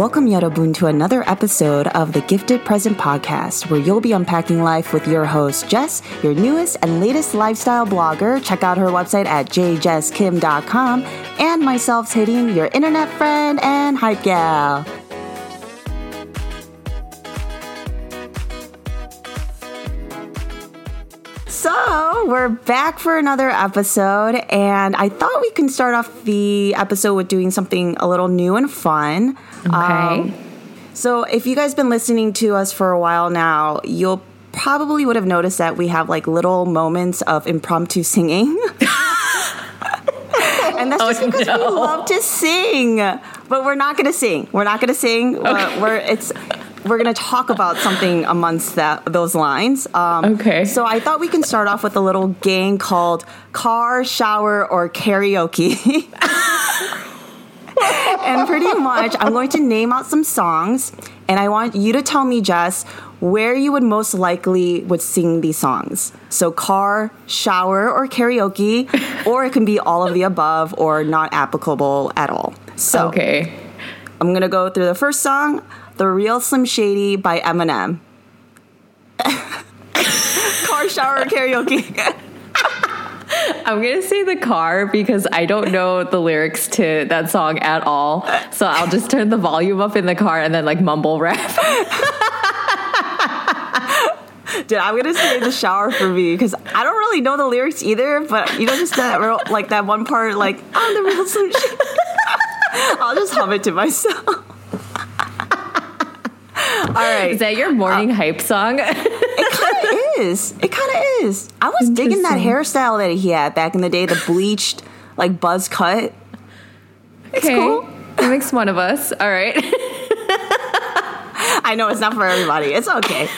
Welcome, Yorobun, to another episode of the Gifted Present podcast, where you'll be unpacking life with your host, Jess, your newest and latest lifestyle blogger. Check out her website at jjesskim.com, and myself, Sehlynn, your internet friend and hype gal. So, we're back for another episode, and I thought we can start off the episode with doing something a little new and fun. Okay. Um, so, if you guys been listening to us for a while now, you'll probably would have noticed that we have like little moments of impromptu singing. and that's just Oh, because we love to sing. But we're not going to sing. We're not going to sing. We're, we're it's we're going to talk about something amongst that those lines. Um, Okay. So I thought we can start off with a little game called car, shower, or karaoke. and pretty much, I'm going to name out some songs, and I want you to tell me, Jess, where you would most likely would sing these songs. So car, shower, or karaoke, or it can be all of the above or not applicable at all. So Okay. I'm gonna go through the first song, "The Real Slim Shady" by Eminem. car, shower, or karaoke. I'm to say the car because I don't know the lyrics to that song at all. So I'll just turn the volume up in the car and then like mumble rap. Dude, I'm gonna say the shower for me because I don't really know the lyrics either. But you know, just that real, like that one part, like I'm the real Shady. I'll just hum it to myself. All right, Is that your morning uh, hype song? it kind of is. It kind of is. I was digging that hairstyle that he had back in the day, the bleached, like buzz cut. It's okay. cool. It makes one of us. All right. I know it's not for everybody. It's okay.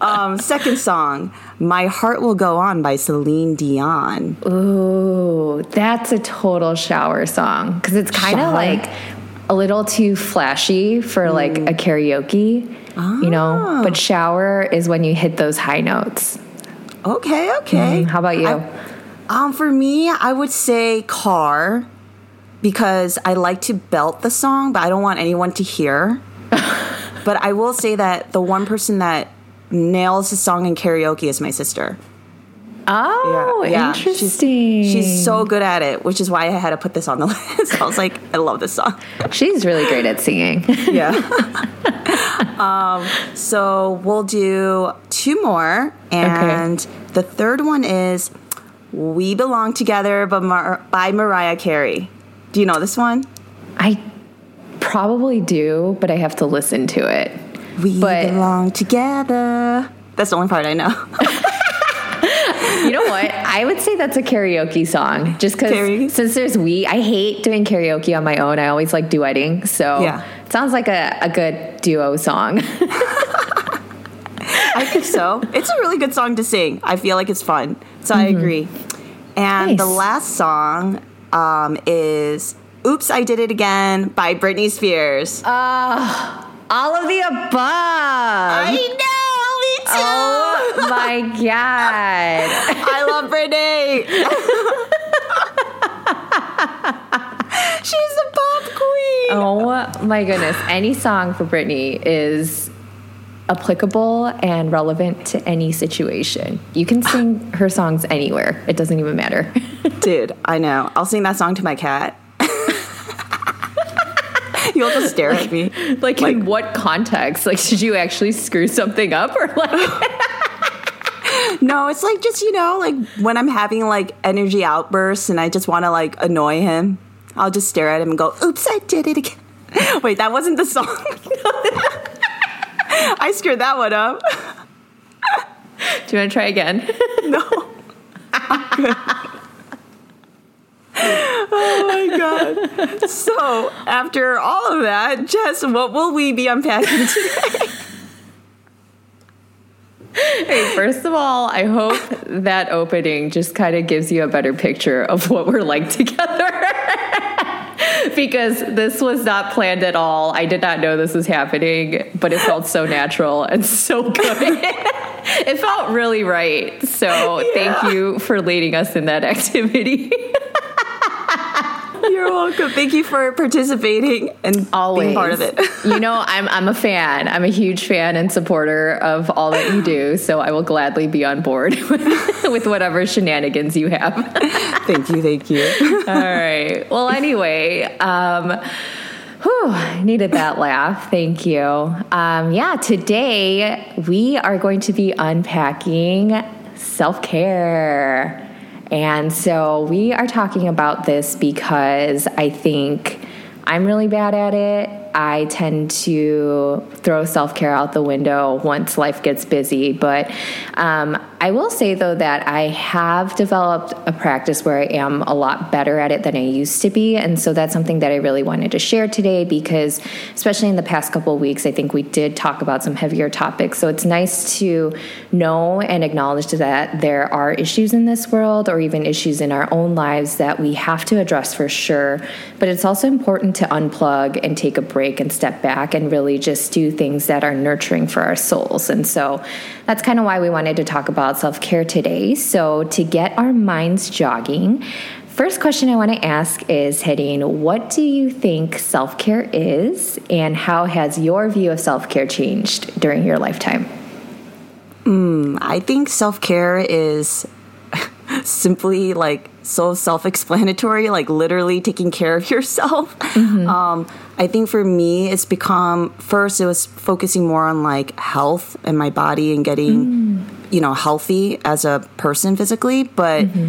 um, second song, "My Heart Will Go On" by Celine Dion. Ooh, that's a total shower song because it's kind of like a little too flashy for like a karaoke, you know. But shower is when you hit those high notes. Okay, okay. How about you? Um, for me, I would say car because I like to belt the song, but I don't want anyone to hear. but I will say that the one person that nails the song in karaoke is my sister. Oh, Yeah, she's- interesting. She's so good at it, which is why I had to put this on the list. I was like, I love this song. She's really great at singing. Yeah. um, so we'll do two more, and the third one is "We Belong Together" by, Mar- by Mariah Carey. Do you know this one? I probably do, but I have to listen to it. We But- belong together. That's the only part I know. You know what? I would say that's a karaoke song, just because since there's we, I hate doing karaoke on my own. I always like duetting, so Yeah. it sounds like a, a good duo song. I think so. It's a really good song to sing. I feel like it's fun. So I agree. And the last song um, is "Oops, I Did It Again" by Britney Spears. All of the above. I know, too. oh my god! I love Britney. She's the pop queen. Oh my goodness! Any song for Britney is applicable and relevant to any situation. You can sing her songs anywhere. It doesn't even matter. Dude, I know. I'll sing that song to my cat. You'll just stare at me. like, in what context? Like, did you actually screw something up, or like? No, it's like just, you know, like when I'm having like energy outbursts and I just want to like annoy him, I'll just stare at him and go, oops, I did it again. Wait, that wasn't the song. I screwed that one up. Do you want to try again? No. God. So, after all of that, Jess, what will we be unpacking today? Hey, first of all, I hope that opening just kind of gives you a better picture of what we're like together. because this was not planned at all. I did not know this was happening, but it felt so natural and so good. it felt really right. So, thank you for leading us in that activity. You're welcome. Thank you for participating and Always. being part of it. you know, I'm I'm a fan. I'm a huge fan and supporter of all that you do. So I will gladly be on board with whatever shenanigans you have. thank you. Thank you. all right. Well, anyway. Um, Whew, needed that laugh. Thank you. Um, yeah, today we are going to be unpacking self care. And so we are talking about this because I think I'm really bad at it. I tend to throw self care out the window once life gets busy. But um, I will say, though, that I have developed a practice where I am a lot better at it than I used to be. And so that's something that I really wanted to share today because, especially in the past couple weeks, I think we did talk about some heavier topics. So it's nice to know and acknowledge that there are issues in this world or even issues in our own lives that we have to address for sure. But it's also important to unplug and take a break and step back and really just do things that are nurturing for our souls. And so that's kind of why we wanted to talk about self care today. So, to get our minds jogging, First question I want to ask is Sehlynn, what do you think self care is, and how has your view of self care changed during your lifetime? Mm, I think self care is simply like so self explanatory, like literally taking care of yourself. Mm-hmm. Um, I think for me, it's become first, it was focusing more on like health and my body and getting, mm. You know, healthy as a person physically. But mm-hmm.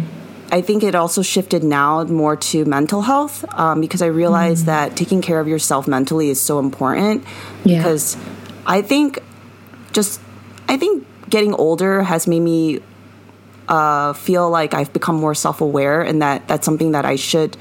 I think it also shifted now more to mental health um, because I realized mm. that taking care of yourself mentally is so important. Yeah. Because I think just, I think getting older has made me uh, feel like I've become more self aware and that that's something that I should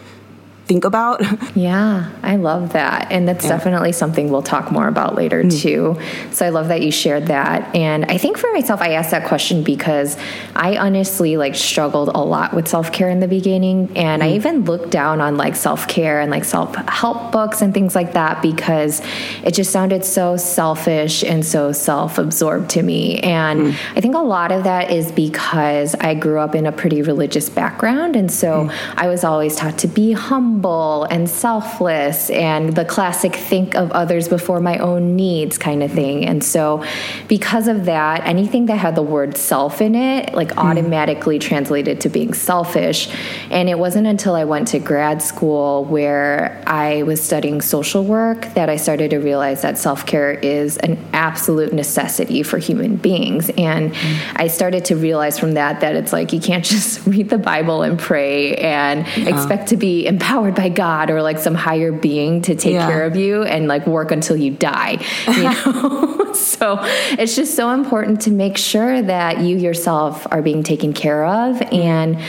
think about. yeah, I love that. And that's yeah. definitely something we'll talk more about later mm. too. So I love that you shared that. And I think for myself I asked that question because I honestly like struggled a lot with self-care in the beginning and mm. I even looked down on like self-care and like self-help books and things like that because it just sounded so selfish and so self-absorbed to me. And mm. I think a lot of that is because I grew up in a pretty religious background and so mm. I was always taught to be humble humble and selfless and the classic think of others before my own needs kind of thing. And so, because of that, anything that had the word self in it, like mm. automatically translated to being selfish. And it wasn't until I went to grad school where I was studying social work that I started to realize that self care is an absolute necessity for human beings. And mm. I started to realize from that that it's like you can't just read the Bible and pray and yeah. expect to be empowered empowered by God or like some higher being to take yeah. care of you and like work until you die. You know? so it's just so important to make sure that you yourself are being taken care of and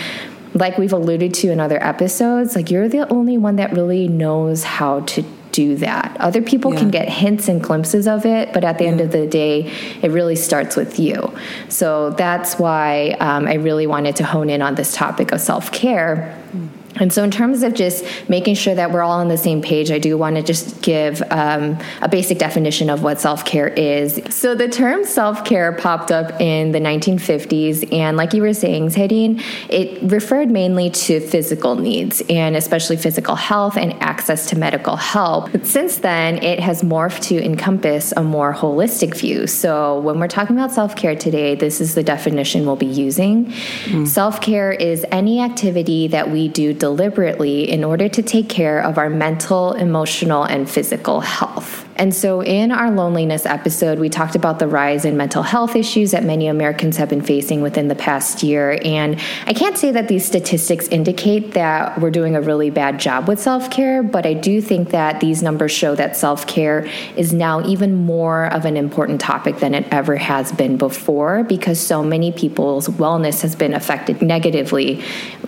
like we've alluded to in other episodes, like you're the only one that really knows how to do that. Other people yeah. can get hints and glimpses of it, but at the yeah. end of the day, it really starts with you. So that's why um, I really wanted to hone in on this topic of self care. Mm and so, in terms of just making sure that we're all on the same page, I do want to just give um, a basic definition of what self care is. So, the term self care popped up in the 1950s, and like you were saying, Sehlynn, it referred mainly to physical needs and especially physical health and access to medical help. But since then, it has morphed to encompass a more holistic view. So, when we're talking about self care today, this is the definition we'll be using. Mm. Self care is any activity that we do deliberately in order to take care of our mental, emotional, and physical health. And so, in our loneliness episode, we talked about the rise in mental health issues that many Americans have been facing within the past year. And I can't say that these statistics indicate that we're doing a really bad job with self care, but I do think that these numbers show that self care is now even more of an important topic than it ever has been before because so many people's wellness has been affected negatively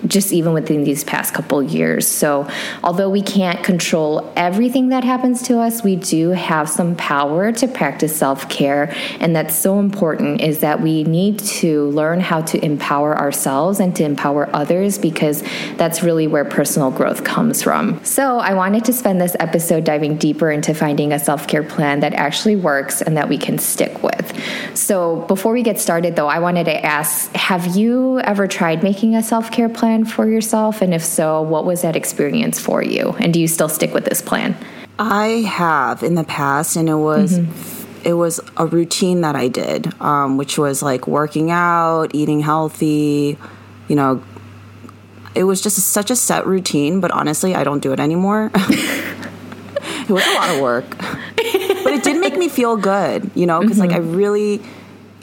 just even within these past couple years. So, although we can't control everything that happens to us, we do have some power to practice self care. And that's so important is that we need to learn how to empower ourselves and to empower others because that's really where personal growth comes from. So I wanted to spend this episode diving deeper into finding a self care plan that actually works and that we can stick with. So before we get started, though, I wanted to ask Have you ever tried making a self care plan for yourself? And if so, what was that experience for you? And do you still stick with this plan? I have in the past, and it was. Mm-hmm. It was a routine that I did, um, which was like working out, eating healthy, you know, it was just such a set routine, but honestly, I don't do it anymore. it was a lot of work. but it did make me feel good, you know, because mm-hmm. like I really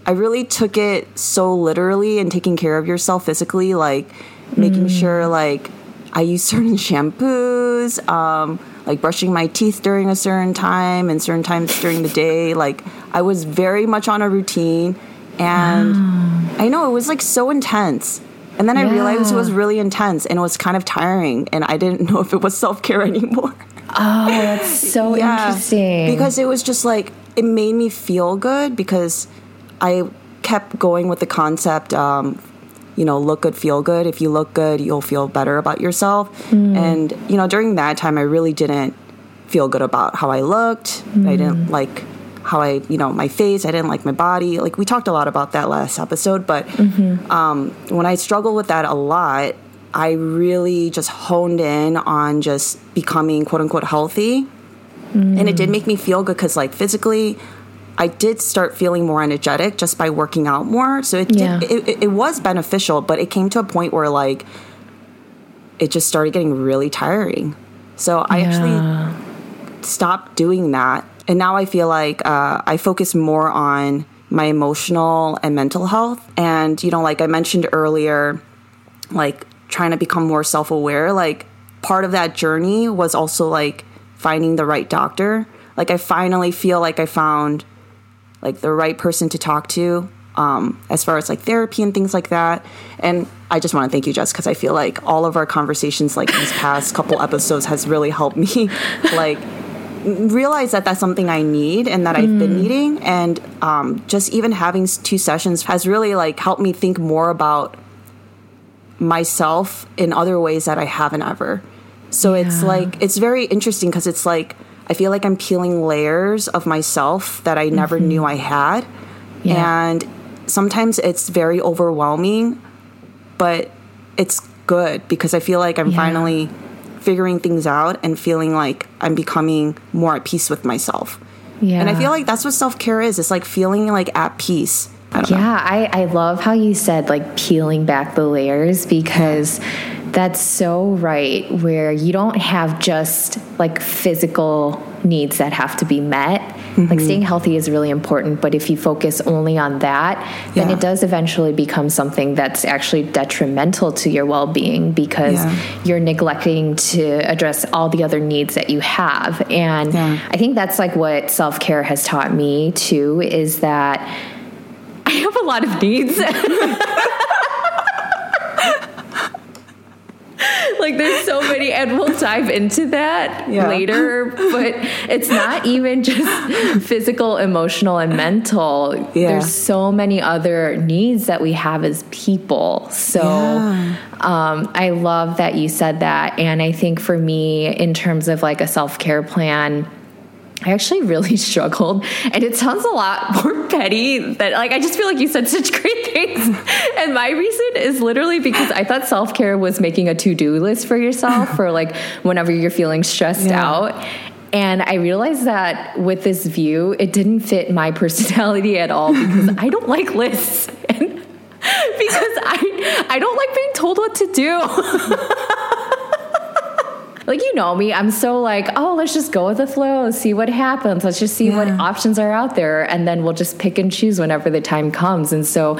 I really took it so literally and taking care of yourself physically, like making mm. sure like I use certain shampoos, um, like brushing my teeth during a certain time and certain times during the day. Like I was very much on a routine and wow. I know it was like so intense. And then yeah. I realized it was really intense and it was kind of tiring and I didn't know if it was self-care anymore. Oh, that's so yeah, interesting. Because it was just like it made me feel good because I kept going with the concept, um, you know, look good, feel good. If you look good, you'll feel better about yourself. Mm. And, you know, during that time, I really didn't feel good about how I looked. Mm. I didn't like how I, you know, my face. I didn't like my body. Like we talked a lot about that last episode. But mm-hmm. um, when I struggled with that a lot, I really just honed in on just becoming quote unquote healthy. Mm. And it did make me feel good because, like, physically, I did start feeling more energetic just by working out more. So it did, it, it, was beneficial, but it came to a point where like it just started getting really tiring. So I yeah. actually stopped doing that, and now I feel like uh, I focus more on my emotional and mental health. And you know, like I mentioned earlier, like trying to become more self aware. Like part of that journey was also like finding the right doctor. Like I finally feel like I found like the right person to talk to um, as far as like therapy and things like that. And I just want to thank you, Jess, because I feel like all of our conversations, like these past couple episodes, has really helped me, like realize that that's something I need and that I've been mm. needing. And um, just even having two sessions has really like helped me think more about myself in other ways that I haven't ever. So yeah. it's like it's very interesting because it's like I feel like I'm peeling layers of myself that I never mm-hmm. knew I had. Yeah. And sometimes it's very overwhelming, but it's good because I feel like I'm yeah. finally figuring things out and feeling like I'm becoming more at peace with myself. Yeah. And I feel like that's what self care is. It's like feeling like at peace. I yeah, I, I love how you said like peeling back the layers because that's so right. Where you don't have just like physical needs that have to be met. Mm-hmm. Like staying healthy is really important, but if you focus only on that, then yeah. it does eventually become something that's actually detrimental to your well being because yeah. you're neglecting to address all the other needs that you have. And yeah. I think that's like what self care has taught me too is that I have a lot of needs. like there's so many and we'll dive into that yeah. later but it's not even just physical emotional and mental yeah. there's so many other needs that we have as people so yeah. um, i love that you said that and i think for me in terms of like a self-care plan I actually really struggled. And it sounds a lot more petty that like I just feel like you said such great things. and my reason is literally because I thought self-care was making a to-do list for yourself for like whenever you're feeling stressed yeah. out. And I realized that with this view, it didn't fit my personality at all because I don't like lists. And because I I don't like being told what to do like you know me i'm so like oh let's just go with the flow see what happens let's just see yeah. what options are out there and then we'll just pick and choose whenever the time comes and so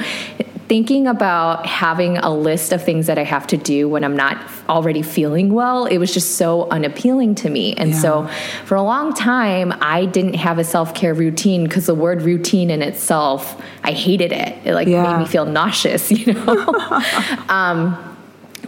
thinking about having a list of things that i have to do when i'm not already feeling well it was just so unappealing to me and yeah. so for a long time i didn't have a self-care routine because the word routine in itself i hated it it like yeah. made me feel nauseous you know um,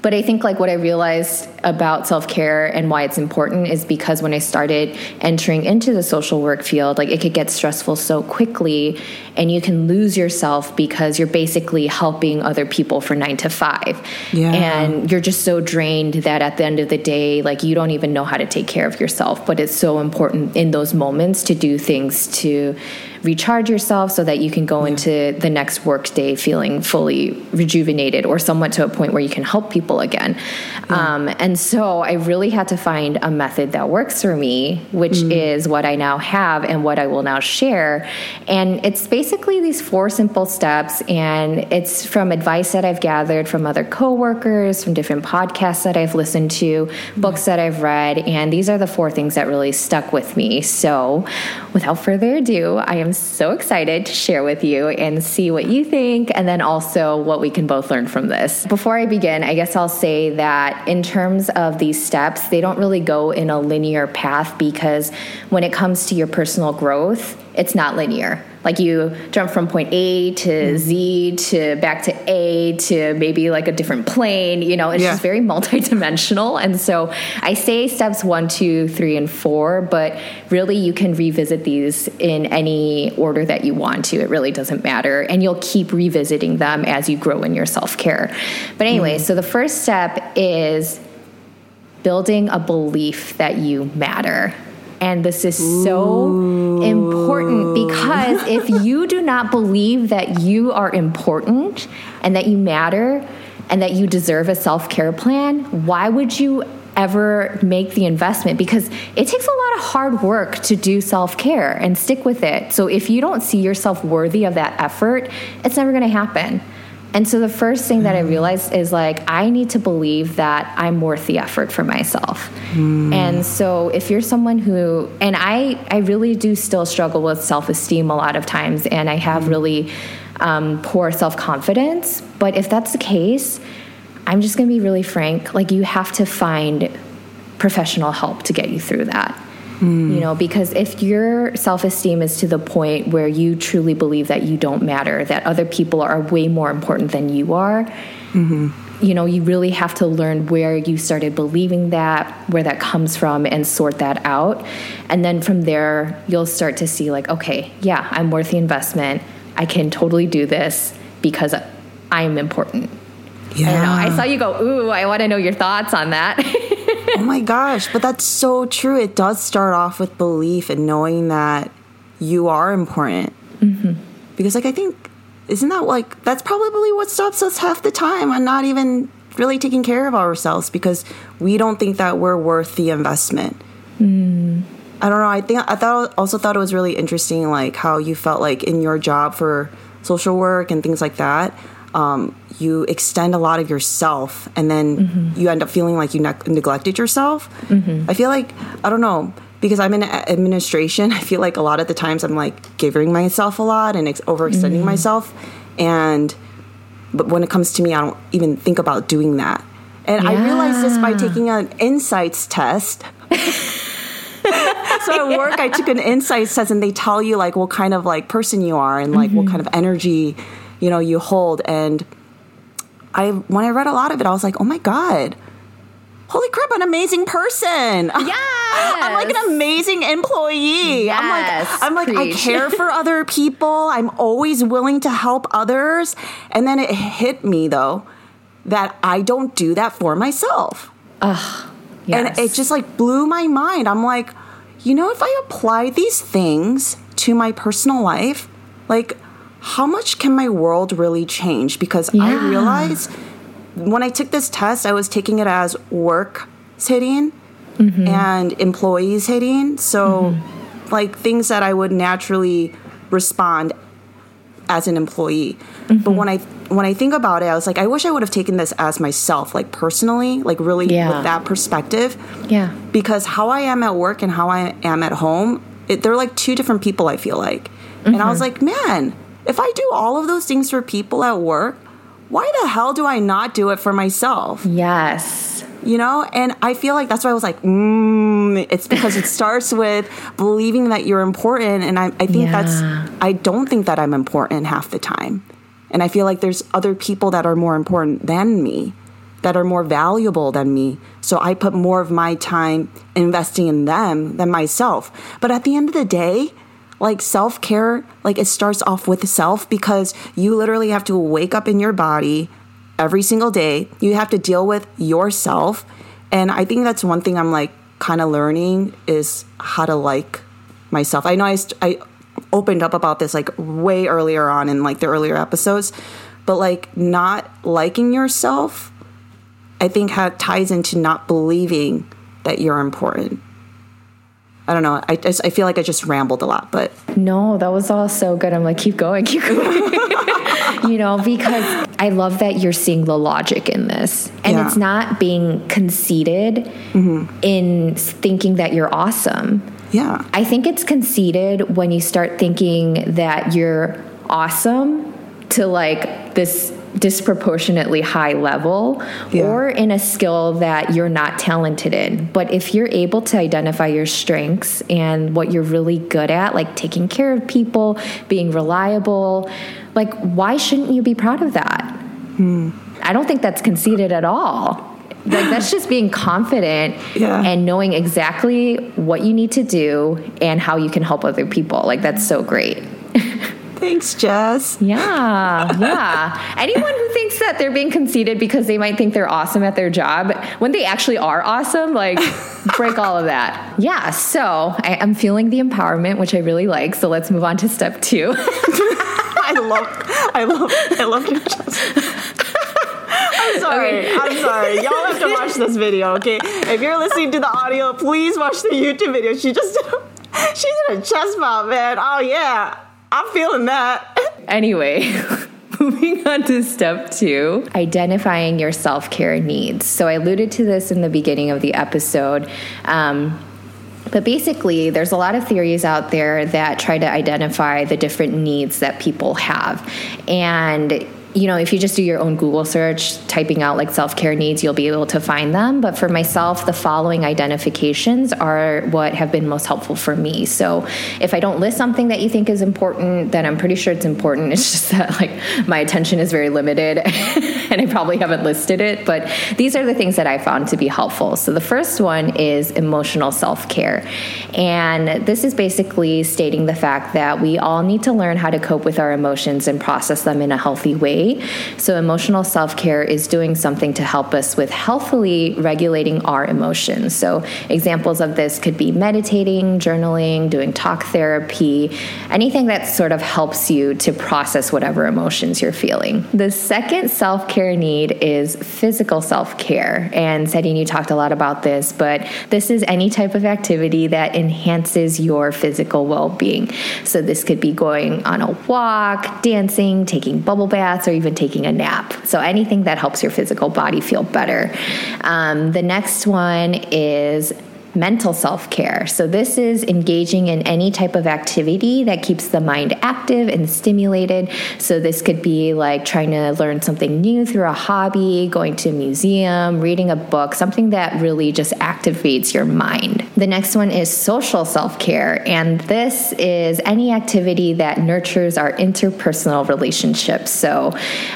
but I think like what I realized about self care and why it's important is because when I started entering into the social work field, like it could get stressful so quickly and you can lose yourself because you're basically helping other people for nine to five. Yeah. And you're just so drained that at the end of the day, like you don't even know how to take care of yourself. But it's so important in those moments to do things to recharge yourself so that you can go yeah. into the next work day feeling fully rejuvenated or somewhat to a point where you can help people again. Yeah. Um, and so I really had to find a method that works for me, which mm. is what I now have and what I will now share. And it's basically these four simple steps, and it's from advice that I've gathered from other coworkers, from different podcasts that I've listened to, books that I've read, and these are the four things that really stuck with me. So, without further ado, I am so excited to share with you and see what you think, and then also what we can both learn from this. Before I begin, I guess I'll say that in terms of these steps, they don't really go in a linear path because when it comes to your personal growth, it's not linear. Like you jump from point A to mm. Z to back to A to maybe like a different plane, you know, it's yeah. just very multidimensional. And so I say steps one, two, three, and four, but really you can revisit these in any order that you want to. It really doesn't matter. And you'll keep revisiting them as you grow in your self care. But anyway, mm. so the first step is building a belief that you matter. And this is so Ooh. important because if you do not believe that you are important and that you matter and that you deserve a self care plan, why would you ever make the investment? Because it takes a lot of hard work to do self care and stick with it. So if you don't see yourself worthy of that effort, it's never going to happen. And so the first thing that I realized is like, I need to believe that I'm worth the effort for myself. Mm. And so if you're someone who, and I, I really do still struggle with self esteem a lot of times, and I have mm. really um, poor self confidence. But if that's the case, I'm just gonna be really frank. Like, you have to find professional help to get you through that. Mm. You know, because if your self esteem is to the point where you truly believe that you don't matter, that other people are way more important than you are, mm-hmm. you know, you really have to learn where you started believing that, where that comes from, and sort that out. And then from there, you'll start to see, like, okay, yeah, I'm worth the investment. I can totally do this because I'm important. Yeah. I, I saw you go, ooh, I want to know your thoughts on that. oh my gosh, but that's so true. It does start off with belief and knowing that you are important. Mm-hmm. Because, like, I think, isn't that like, that's probably what stops us half the time on not even really taking care of ourselves because we don't think that we're worth the investment. Mm. I don't know. I think I thought also thought it was really interesting, like how you felt like in your job for social work and things like that um, you extend a lot of yourself and then mm-hmm. you end up feeling like you ne- neglected yourself. Mm-hmm. I feel like, I don't know, because I'm in administration, I feel like a lot of the times I'm like giving myself a lot and ex- overextending mm-hmm. myself. And, but when it comes to me, I don't even think about doing that. And yeah. I realized this by taking an insights test. so at work, I took an insights test, and they tell you like what kind of like person you are and like what mm-hmm. kind of energy you know you hold. And i when i read a lot of it i was like oh my god holy crap an amazing person. Yeah i'm like an amazing employee. Yes, i'm like i'm like preach. i care for other people. I'm always willing to help others. And then it hit me though that i don't do that for myself. Ugh, yes. and it just like blew my mind. I'm like you know if i apply these things to my personal life like how much can my world really change? Because yeah. I realized when I took this test, I was taking it as work Sehlynn mm-hmm. and employees Sehlynn. So, mm-hmm. like things that I would naturally respond as an employee. Mm-hmm. But when I when I think about it, I was like, I wish I would have taken this as myself, like personally, like really yeah. with that perspective. Yeah. Because how I am at work and how I am at home, it, they're like two different people. I feel like, and I was mm-hmm. like, man, if I do all of those things for people at work, why the hell do I not do it for myself? Yes. You know, and I feel like that's why I was like, mm, it's because it starts with believing that you're important. And I, I think yeah. that's, I don't think that I'm important half the time. And I feel like there's other people that are more important than me. that are more valuable than me. So I put more of my time investing in them than myself. But at the end of the day, like self care, like it starts off with self because you literally have to wake up in your body every single day. You have to deal with yourself. And I think that's one thing I'm like kind of learning is how to like myself. I know I, I opened up about this like way earlier on in like the earlier episodes, but like not liking yourself, I think ha- ties into not believing that you're important. I don't know. I I feel like I just rambled a lot, but no, that was all so good. I'm like, keep going, keep going. you know, because I love that you're seeing the logic in this, and yeah. it's not being conceited mm-hmm. in thinking that you're awesome. Yeah, I think it's conceited when you start thinking that you're awesome to like this disproportionately high level yeah. or in a skill that you're not talented in. But if you're able to identify your strengths and what you're really good at, like taking care of people, being reliable, like why shouldn't you be proud of that? Hmm. I don't think that's conceited at all. Like that's just being confident yeah. and knowing exactly what you need to do and how you can help other people. Like that's so great. Thanks, Jess. Yeah, yeah. Anyone who thinks that they're being conceited because they might think they're awesome at their job, when they actually are awesome, like break all of that. Yeah, so I, am feeling the empowerment, which I really like. So let's move on to step two. I love, I love, I love you, Jess. I'm sorry. Okay. I'm sorry. Y'all have to watch this video, okay? If you're listening to the audio, please watch the YouTube video. She just she did a chest bump, man. Oh yeah. I'm feeling that. Anyway, moving on to step two identifying your self care needs. So I alluded to this in the beginning of the episode. Um, but basically, there's a lot of theories out there that try to identify the different needs that people have. And you know, if you just do your own Google search, typing out like self care needs, you'll be able to find them. But for myself, the following identifications are what have been most helpful for me. So if I don't list something that you think is important, then I'm pretty sure it's important. It's just that like my attention is very limited and I probably haven't listed it. But these are the things that I found to be helpful. So the first one is emotional self care. And this is basically stating the fact that we all need to learn how to cope with our emotions and process them in a healthy way so, emotional self care is doing something to help us with healthily regulating our emotions. So, examples of this could be meditating, journaling, doing talk therapy, anything that sort of helps you to process whatever emotions you're feeling. The second self care need is physical self care. And Sehlynn, you talked a lot about this, but this is any type of activity that enhances your physical well being. So, this could be going on a walk, dancing, taking bubble baths, or even taking a nap. So anything that helps your physical body feel better. Um, the next one is mental self care. So, this is engaging in any type of activity that keeps the mind active and stimulated. So, this could be like trying to learn something new through a hobby, going to a museum, reading a book, something that really just activates your mind. The next one is social self care. And this is any activity that nurtures our interpersonal relationships. So,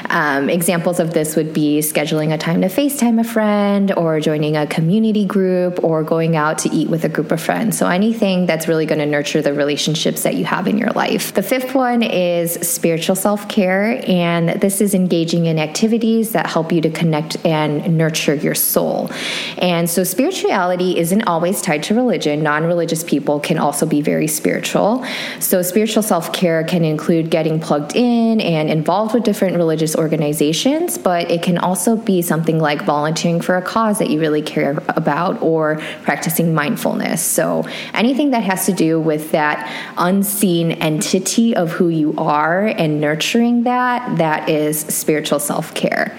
um, examples of this would be scheduling a time to FaceTime a friend, or joining a community group, or going out out to eat with a group of friends. So anything that's really going to nurture the relationships that you have in your life. The fifth one is spiritual self care, and this is engaging in activities that help you to connect and nurture your soul. And so spirituality isn't always tied to religion. Non religious people can also be very spiritual. So spiritual self care can include getting plugged in and involved with different religious organizations, but it can also be something like volunteering for a cause that you really care about or practicing practicing mindfulness. So anything that has to do with that unseen entity of who you are and nurturing that, that is spiritual self care.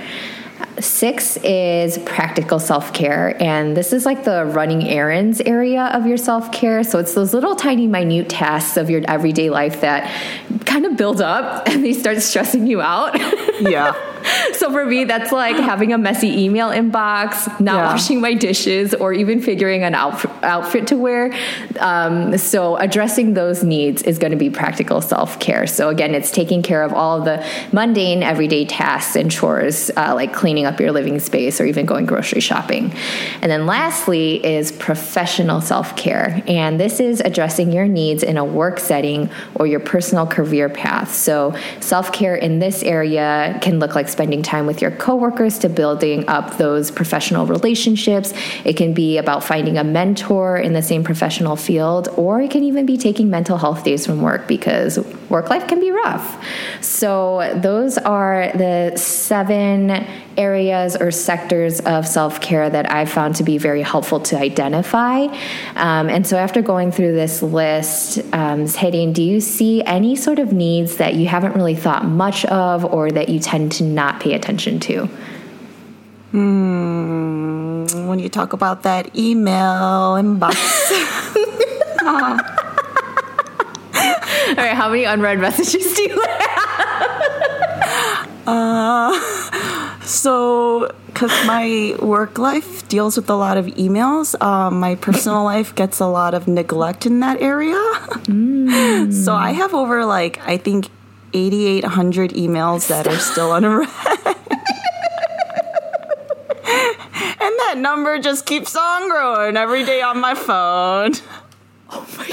Six is practical self care. And this is like the running errands area of your self care. So it's those little tiny, minute tasks of your everyday life that kind of build up and they start stressing you out. Yeah. So for me, that's like having a messy email inbox, not Yeah. washing my dishes, or even figuring an outfit, outfit to wear. Um, so addressing those needs is going to be practical self care. So again, it's taking care of all of the mundane, everyday tasks and chores, uh, like cleaning up your living space or even going grocery shopping. And then lastly is professional self care, and this is addressing your needs in a work setting or your personal career path. So self care in this area can look like spending time with your coworkers to building up those professional relationships. It can be about finding a mentor in the same professional field, or it can even be taking mental health days from work because work life can be rough. So, those are the seven areas or sectors of self care that I found to be very helpful to identify. Um, and so, after going through this list, um, do you see any sort of needs that you haven't really thought much of or that you tend to not pay attention to? Hmm, when you talk about that email inbox. All right, how many unread messages do you have? Uh, so, because my work life deals with a lot of emails, um, my personal life gets a lot of neglect in that area. Mm. So, I have over like, I think, 8,800 emails that are still unread. and that number just keeps on growing every day on my phone. Oh my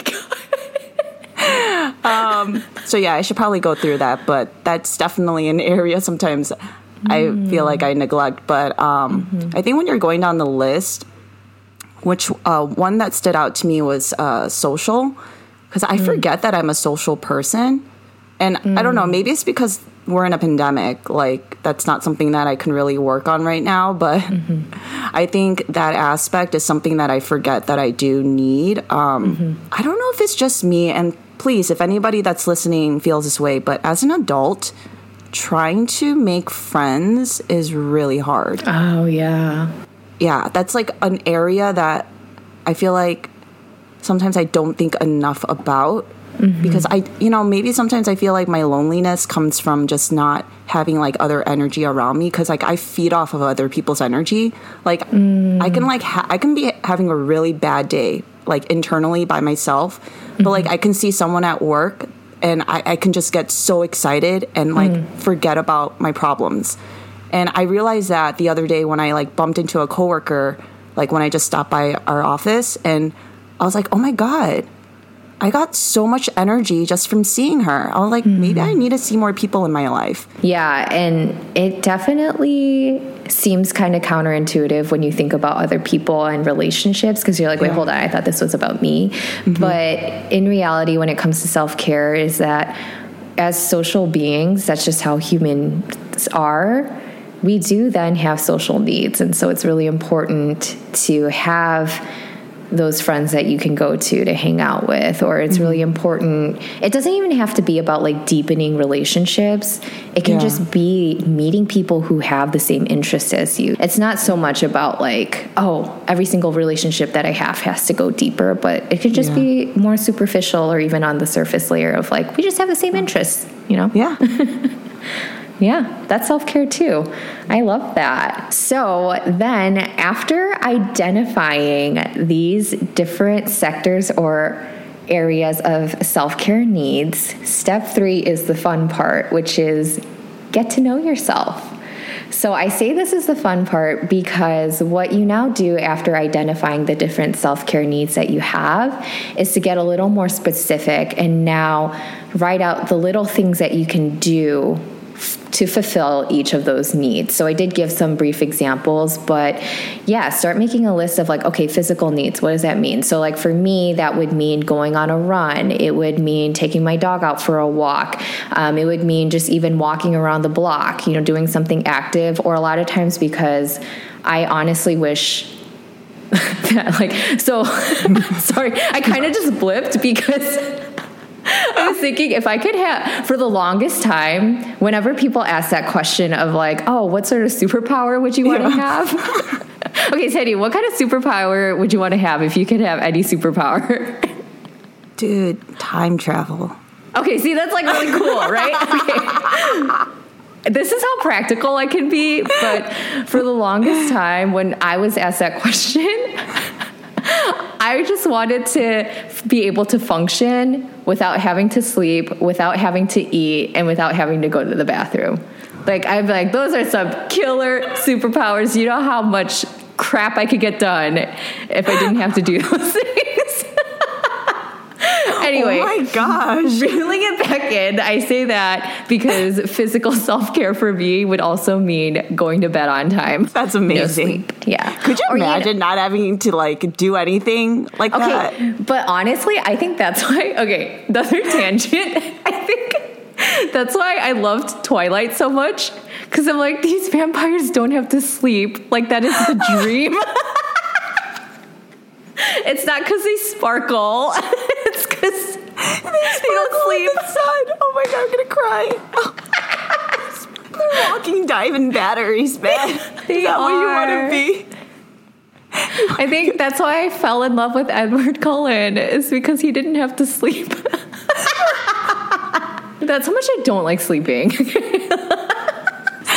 God. So yeah, I should probably go through that, but that's definitely an area sometimes I feel like I neglect. But um, I think when you're going down the list, which uh, one that stood out to me was uh, social, because I forget that I'm a social person, and I don't know, maybe it's because we're in a pandemic. Like that's not something that I can really work on right now, but I think that aspect is something that I forget that I do need. Um, I don't know if it's just me, and please, if anybody that's listening feels this way, but as an adult, trying to make friends is really hard. Oh, yeah. Yeah, that's like an area that I feel like sometimes I don't think enough about Mm-hmm. because I, you know, maybe sometimes I feel like my loneliness comes from just not having like other energy around me because like I feed off of other people's energy. Like mm. I can like ha- I can be having a really bad day like internally by myself, but like mm-hmm. I can see someone at work and I, I can just get so excited and like mm. forget about my problems. And I realized that the other day when I like bumped into a coworker, like when I just stopped by our office, and I was like, oh my God, I got so much energy just from seeing her. I was like, mm-hmm. maybe I need to see more people in my life. Yeah, and it definitely seems kind of counterintuitive when you think about other people and relationships because you're like, wait, hold on, I thought this was about me. Mm-hmm. But in reality, when it comes to self care, is that as social beings, that's just how humans are. We do then have social needs. And so it's really important to have those friends that you can go to to hang out with or it's really mm-hmm. important it doesn't even have to be about like deepening relationships it can Yeah. just be meeting people who have the same interests as you it's not so much about like oh every single relationship that i have has to go deeper but it could just Yeah. be more superficial or even on the surface layer of like we just have the same interests you know Yeah. yeah, that's self care too. I love that. So then, after identifying these different sectors or areas of self care needs, step three is the fun part, which is get to know yourself. So I say this is the fun part because what you now do after identifying the different self care needs that you have is to get a little more specific and now write out the little things that you can do to fulfill each of those needs. So I did give some brief examples, but yeah, start making a list of like, okay, physical needs. What does that mean? So, like for me, that would mean going on a run. It would mean taking my dog out for a walk. Um, it would mean just even walking around the block, you know, doing something active. Or a lot of times because I honestly wish that, like, so sorry, I kind of just blipped because. I was thinking if I could have, for the longest time, whenever people ask that question of like, oh, what sort of superpower would you want to have? okay, Sehlynn, what kind of superpower would you want to have if you could have any superpower? Dude, time travel. okay, see, that's like really cool, right? Okay. this is how practical I can be, but for the longest time when I was asked that question, I just wanted to be able to function without having to sleep, without having to eat, and without having to go to the bathroom. Like be like, those are some killer superpowers. You know how much crap I could get done if I didn't have to do those things. anyway, oh my gosh. reeling it back in, I say that because physical self care for me would also mean going to bed on time. That's No amazing. sleep. Yeah. Could you Or, know- imagine not having to like do anything like that? Okay, but honestly, I think that's why. Okay, another tangent. I think that's why I loved Twilight so much because I'm like these vampires don't have to sleep. Like that is the dream. it's not because they sparkle. Because they don't sleep. The sun. Oh my god, I'm gonna cry. They're walking diamond batteries, man. They Is that what you want to be? I think that's why I fell in love with Edward Cullen is because he didn't have to sleep. that's how much I don't like sleeping.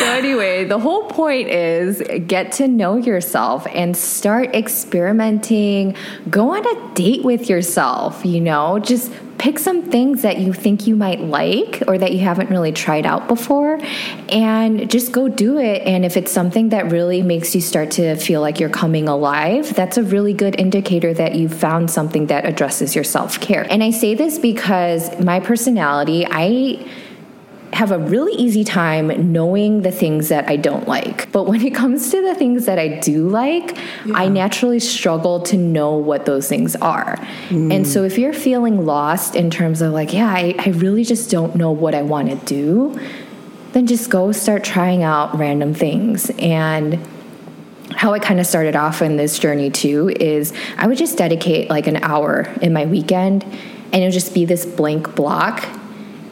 so anyway, the whole point is get to know yourself and start experimenting. Go on a date with yourself, you know, just pick some things that you think you might like or that you haven't really tried out before and just go do it. And if it's something that really makes you start to feel like you're coming alive, that's a really good indicator that you've found something that addresses your self care. And I say this because my personality, I have a really easy time knowing the things that I don't like. But when it comes to the things that I do like, I naturally struggle to know what those things are. And so mm. if you're feeling lost in terms of like, yeah, I, I really just don't know what I want to do, then just go start trying out random things. And how I kind of started off in this journey too is I would just dedicate like an hour in my weekend and it would just be this blank block.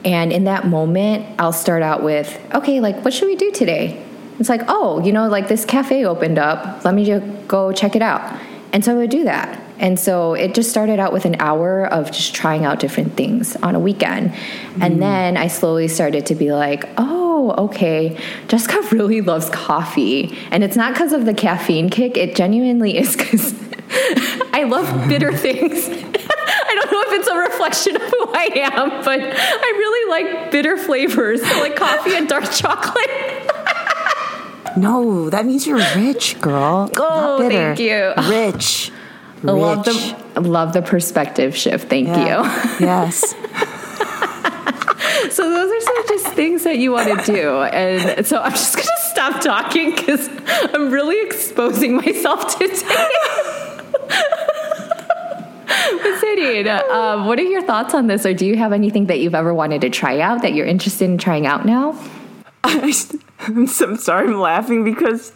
And in that moment, I'll start out with, okay, like, what should we do today? It's like, oh, you know, like this cafe opened up. Let me just go check it out. And so I would do that. And so it just started out with an hour of just trying out different things on a weekend. And mm. then I slowly started to be like, oh, okay, Jessica really loves coffee. And it's not because of the caffeine kick, it genuinely is because I love bitter things. I don't know if it's a reflection of who I am, but I really like bitter flavors, so like coffee and dark chocolate. No, that means you're rich, girl. Oh, thank you. Rich. I love the love the perspective shift. Thank Yeah. you. yes. So those are some just things that you want to do, and so I'm just gonna stop talking because I'm really exposing myself today. But um, what are your thoughts on this, or do you have anything that you've ever wanted to try out that you're interested in trying out now? I'm sorry I'm laughing because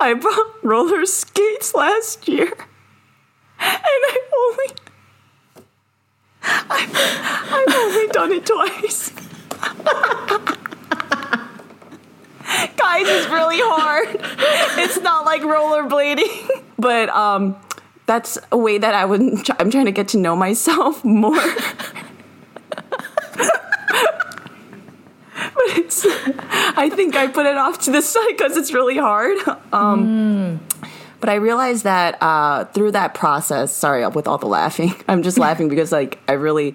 I bought roller skates last year. And I only I've, I've only done it twice. Guys, it's really hard. It's not like rollerblading. But um that's a way that I would I'm trying to get to know myself more. but it's I think I put it off to the side because it's really hard. Um, But I realized that uh, through that process, sorry with all the laughing, I'm just laughing because like I really.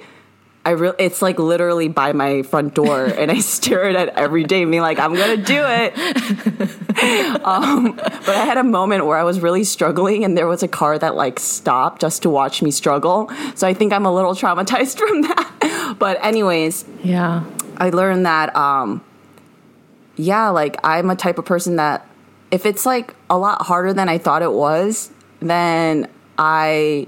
I really, it's like literally by my front door, and I stare at it every day, being like, "I'm gonna do it." um, but I had a moment where I was really struggling, and there was a car that like stopped just to watch me struggle. So I think I'm a little traumatized from that. But anyways, Yeah. I learned that um yeah, like I'm a type of person that if it's like a lot harder than I thought it was, then I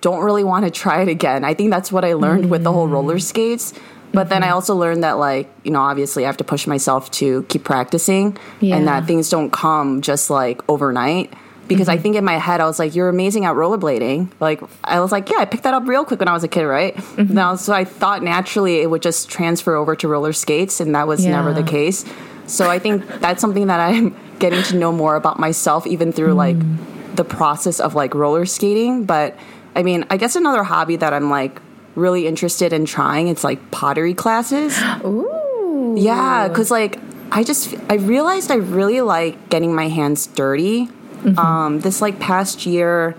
don't really want to try it again. I think that's what I learned with the whole roller mm-hmm. skates. But then I mm-hmm. also learned that like, you know, obviously I have to push myself to keep practicing Yeah. and that things don't come just like overnight. Because I mm-hmm. think in my head I was like, "You're amazing at rollerblading." Like I was like, "Yeah, I picked that up real quick when I was a kid, right?" Now, so I thought naturally it would just transfer over to roller skates, and that was never the case. So I think that's something that I'm getting to know more about myself, even through like mm. the process of like roller skating. But I mean, I guess another hobby that I'm like really interested in trying it's like pottery classes. Ooh. Yeah, because like I just I realized I really like getting my hands dirty. Um, this like past year,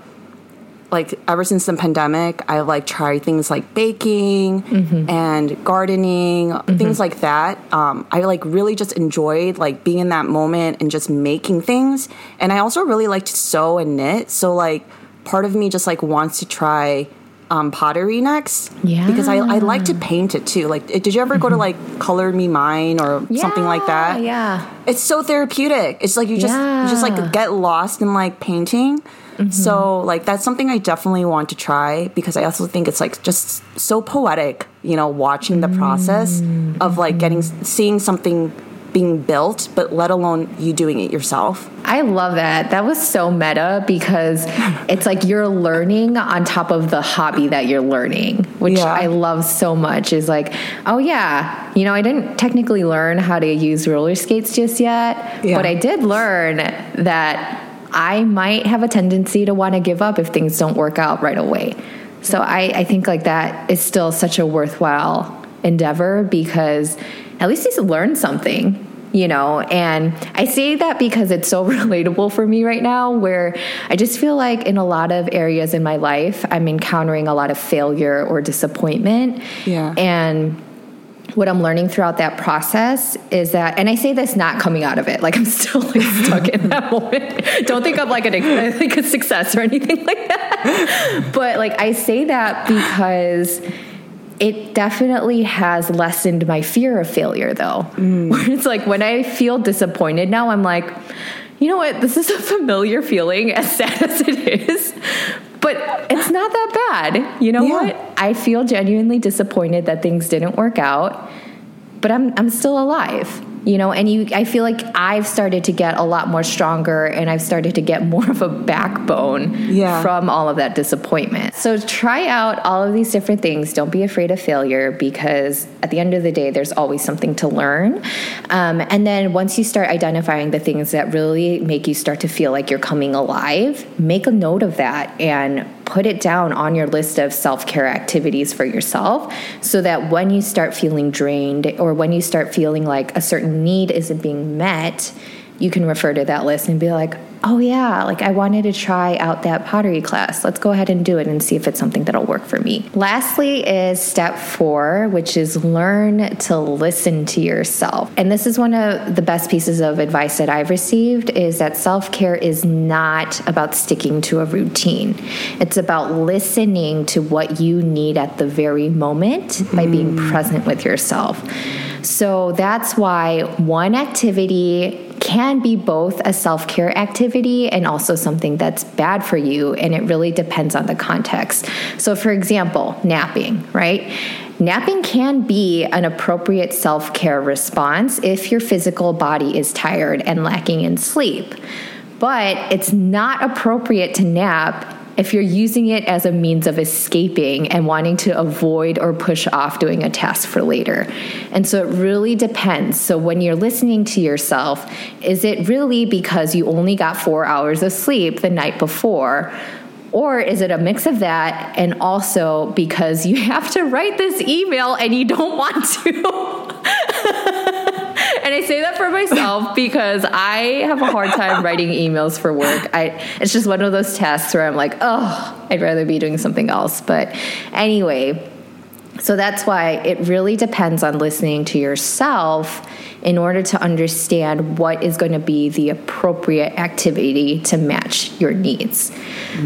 like ever since the pandemic, I like tried things like baking and gardening, things like that. Um, I like really just enjoyed like being in that moment and just making things. And I also really like to sew and knit. So like part of me just like wants to try um, pottery next. Yeah. Because I, I like to paint it too. Like, did you ever go to mm-hmm. like Color Me Mine or something like that? Yeah. it's so therapeutic. It's like you just you just like get lost in like painting. Mm-hmm. So like that's something I definitely want to try because I also think it's like just so poetic, you know, watching the process mm, of like getting mm-hmm. seeing something being built, but let alone you doing it yourself. I love that. That was so meta because it's like you're learning on top of the hobby that you're learning, which Yeah. I love so much. Is like, oh yeah, you know, I didn't technically learn how to use roller skates just yet, Yeah. but I did learn that I might have a tendency to want to give up if things don't work out right away. So I, I think like that is still such a worthwhile endeavor because at least he's learned something you know and i say that because it's so relatable for me right now where i just feel like in a lot of areas in my life i'm encountering a lot of failure or disappointment Yeah. and what I'm learning throughout that process is that, and I say this not coming out of it, like I'm still like stuck in that moment. Don't think I'm like, an, like a success or anything like that. But like I say that because it definitely has lessened my fear of failure though. Where mm. it's like when I feel disappointed now, I'm like, you know what? This is a familiar feeling, as sad as it is. But it's not that bad. You know Yeah. what? I feel genuinely disappointed that things didn't work out, but I'm I'm still alive. You know, and you I feel like I've started to get a lot more stronger and I've started to get more of a backbone Yeah. from all of that disappointment. So try out all of these different things. Don't be afraid of failure because at the end of the day, there's always something to learn. Um, and then once you start identifying the things that really make you start to feel like you're coming alive, make a note of that and put it down on your list of self care activities for yourself so that when you start feeling drained or when you start feeling like a certain need isn't being met, you can refer to that list and be like, oh, yeah, like I wanted to try out that pottery class. Let's go ahead and do it and see if it's something that'll work for me. Lastly, is step four, which is learn to listen to yourself. And this is one of the best pieces of advice that I've received is that self care is not about sticking to a routine, it's about listening to what you need at the very moment by being hmm. present with yourself. So that's why one activity can be both a self care activity and also something that's bad for you, and it really depends on the context. So, for example, napping, right? Napping can be an appropriate self care response if your physical body is tired and lacking in sleep. But it's not appropriate to nap if you're using it as a means of escaping and wanting to avoid or push off doing a task for later. And so it really depends. So when you're listening to yourself, is it really because you only got four hours of sleep the night before? Or is it a mix of that and also because you have to write this email and you don't want to? and I say that for myself because I have a hard time writing emails for work. I it's just one of those tasks where I'm like, oh, I'd rather be doing something else. But anyway, so that's why it really depends on listening to yourself in order to understand what is going to be the appropriate activity to match your needs.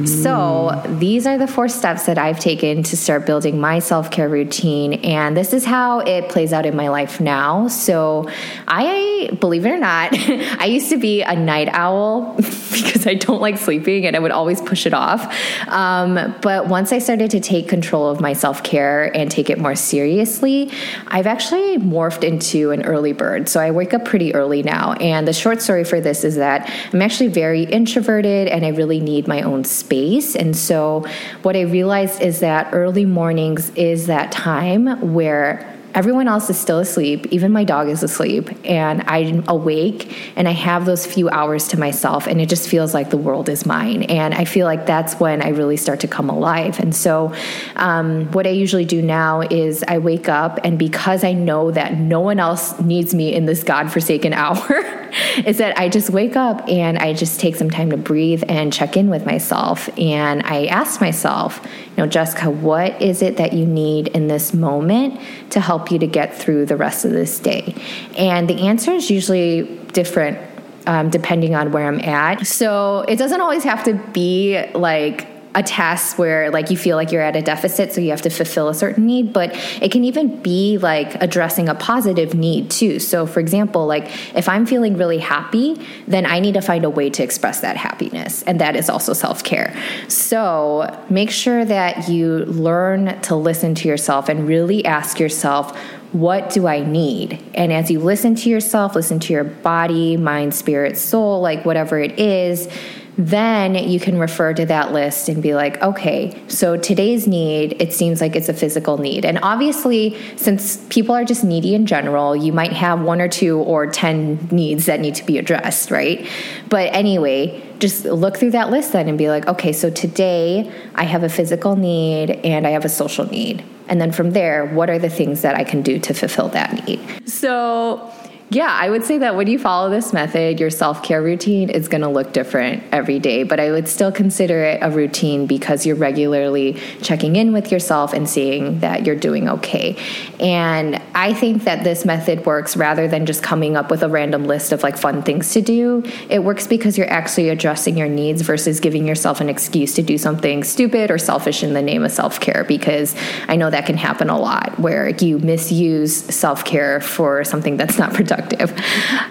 So, these are the four steps that I've taken to start building my self care routine. And this is how it plays out in my life now. So, I, believe it or not, I used to be a night owl because I don't like sleeping and I would always push it off. Um, but once I started to take control of my self care and take it more seriously, I've actually morphed into an early bird. So I wake up pretty early now. And the short story for this is that I'm actually very introverted and I really need my own space. And so what I realized is that early mornings is that time where everyone else is still asleep. Even my dog is asleep. And I'm awake and I have those few hours to myself. And it just feels like the world is mine. And I feel like that's when I really start to come alive. And so, um, what I usually do now is I wake up, and because I know that no one else needs me in this godforsaken hour, is that I just wake up and I just take some time to breathe and check in with myself. And I ask myself, you know, Jessica, what is it that you need in this moment to help you to get through the rest of this day? And the answer is usually different um, depending on where I'm at. So it doesn't always have to be like a task where like you feel like you're at a deficit so you have to fulfill a certain need but it can even be like addressing a positive need too so for example like if i'm feeling really happy then i need to find a way to express that happiness and that is also self-care so make sure that you learn to listen to yourself and really ask yourself what do I need? And as you listen to yourself, listen to your body, mind, spirit, soul, like whatever it is, then you can refer to that list and be like, okay, so today's need, it seems like it's a physical need. And obviously, since people are just needy in general, you might have one or two or 10 needs that need to be addressed, right? But anyway, just look through that list then and be like, okay, so today I have a physical need and I have a social need. And then from there, what are the things that I can do to fulfill that need? So, yeah, I would say that when you follow this method, your self care routine is going to look different every day, but I would still consider it a routine because you're regularly checking in with yourself and seeing that you're doing okay. And I think that this method works rather than just coming up with a random list of like fun things to do. It works because you're actually addressing your needs versus giving yourself an excuse to do something stupid or selfish in the name of self care, because I know that can happen a lot where you misuse self care for something that's not productive productive.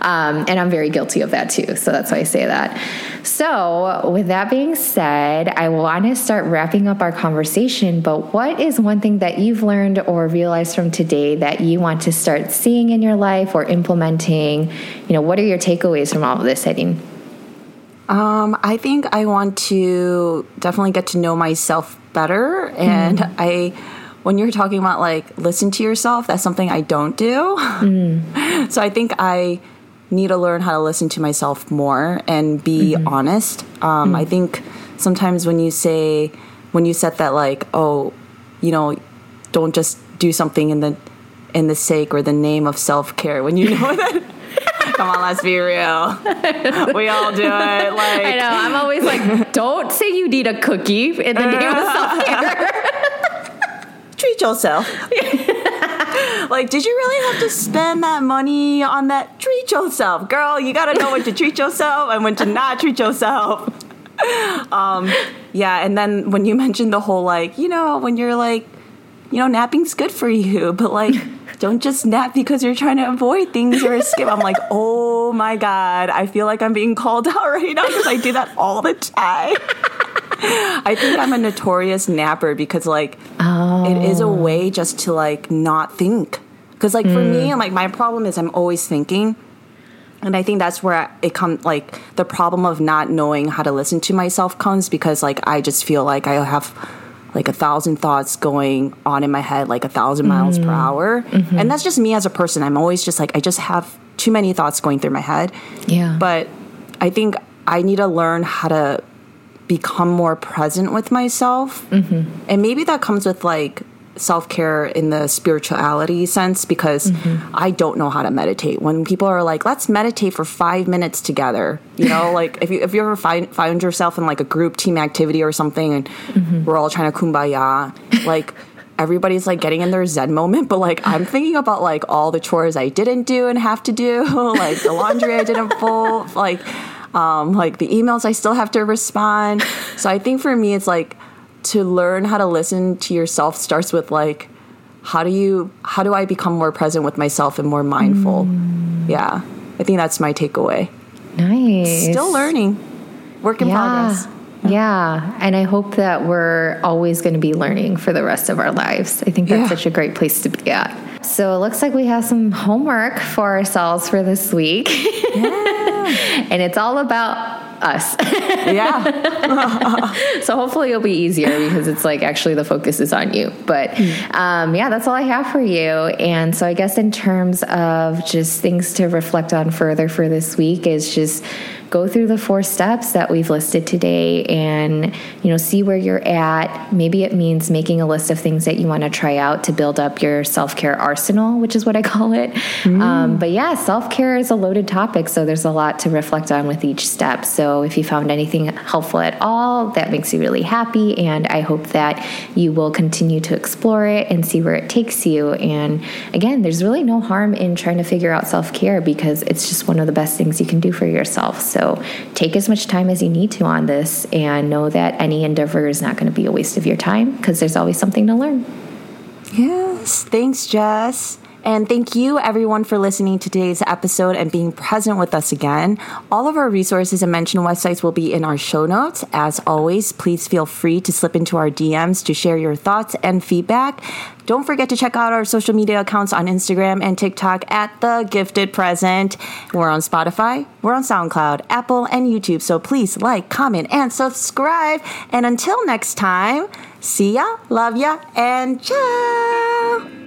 Um, and I'm very guilty of that too. So that's why I say that. So, with that being said, I want to start wrapping up our conversation. But what is one thing that you've learned or realized from today that you want to start seeing in your life or implementing? You know, what are your takeaways from all of this, Sehlynn? Um, I think I want to definitely get to know myself better. And mm. I when you're talking about like listen to yourself, that's something I don't do. Mm. so I think I need to learn how to listen to myself more and be mm-hmm. honest. Um, mm. I think sometimes when you say when you said that like oh you know don't just do something in the in the sake or the name of self care when you know that. Come on, let's be real. We all do it. Like I know. I'm always like, don't say you need a cookie in the name of self care treat yourself. like, did you really have to spend that money on that? Treat yourself, girl. You got to know when to treat yourself and when to not treat yourself. um, yeah, and then when you mentioned the whole like, you know, when you're like, you know, napping's good for you, but like, don't just nap because you're trying to avoid things or escape. I'm like, oh my god, I feel like I'm being called out right now because I do that all the time. I think I'm a notorious napper because like oh. it is a oh. way just to like not think. Because like mm. for me, hmm. like my problem is I'm always thinking. And I think that's where it comes like the problem of not knowing how to listen to myself comes because like I just feel like I have like a thousand thoughts going on in my head like a thousand miles mm. per hour. Mm-hmm. And that's just me as a person. I'm always just like I just have too many thoughts going through my head. Yeah. But I think I need to learn how to become more present with myself. Mm-hmm. And maybe that comes with like self care in the spirituality sense because mm-hmm. I don't know how to meditate. When people are like, let's meditate for five minutes together, you know, like if you, if you ever find, find yourself in like a group team activity or something and mm-hmm. we're all trying to kumbaya, like, everybody's like getting in their zen moment but like i'm thinking about like all the chores i didn't do and have to do like the laundry i didn't fold like um, like the emails I still have to respond. so I think for me, it's like to learn how to listen to yourself starts with like, how do you, how do I become more present with myself and more mindful? Mm. Yeah. I think that's my takeaway. Nice. Still learning. Work in yeah. progress. Yeah. And I hope that we're always going to be learning for the rest of our lives. I think that's yeah. such a great place to be at. So it looks like we have some homework for ourselves for this week. Yeah. and it's all about us. yeah. so hopefully it'll be easier because it's like actually the focus is on you. But um, yeah, that's all I have for you. And so I guess in terms of just things to reflect on further for this week is just go through the four steps that we've listed today and you know see where you're at. Maybe it means making a list of things that you want to try out to build up your self-care arsenal which is what i call it. Mm. um, but yeah self-care is a loaded topic so there's a lot to reflect on with each step. So if you found anything helpful at all that makes you really happy and i hope that you will continue to explore it and see where it takes you. And again there's really no harm in trying to figure out self-care because it's just one of the best things you can do for yourself. So so take as much time as you need to on this and know that any endeavor is not going to be a waste of your time because there's always something to learn. Yes. Thanks, Jess. And thank you, everyone, for listening to today's episode and being present with us again. All of our resources and mentioned websites will be in our show notes. As always, please feel free to slip into our DMs to share your thoughts and feedback. Don't forget to check out our social media accounts on Instagram and TikTok at The Gifted Present. We're on Spotify, we're on SoundCloud, Apple, and YouTube. So please like, comment, and subscribe. And until next time, see ya, love ya, and ciao.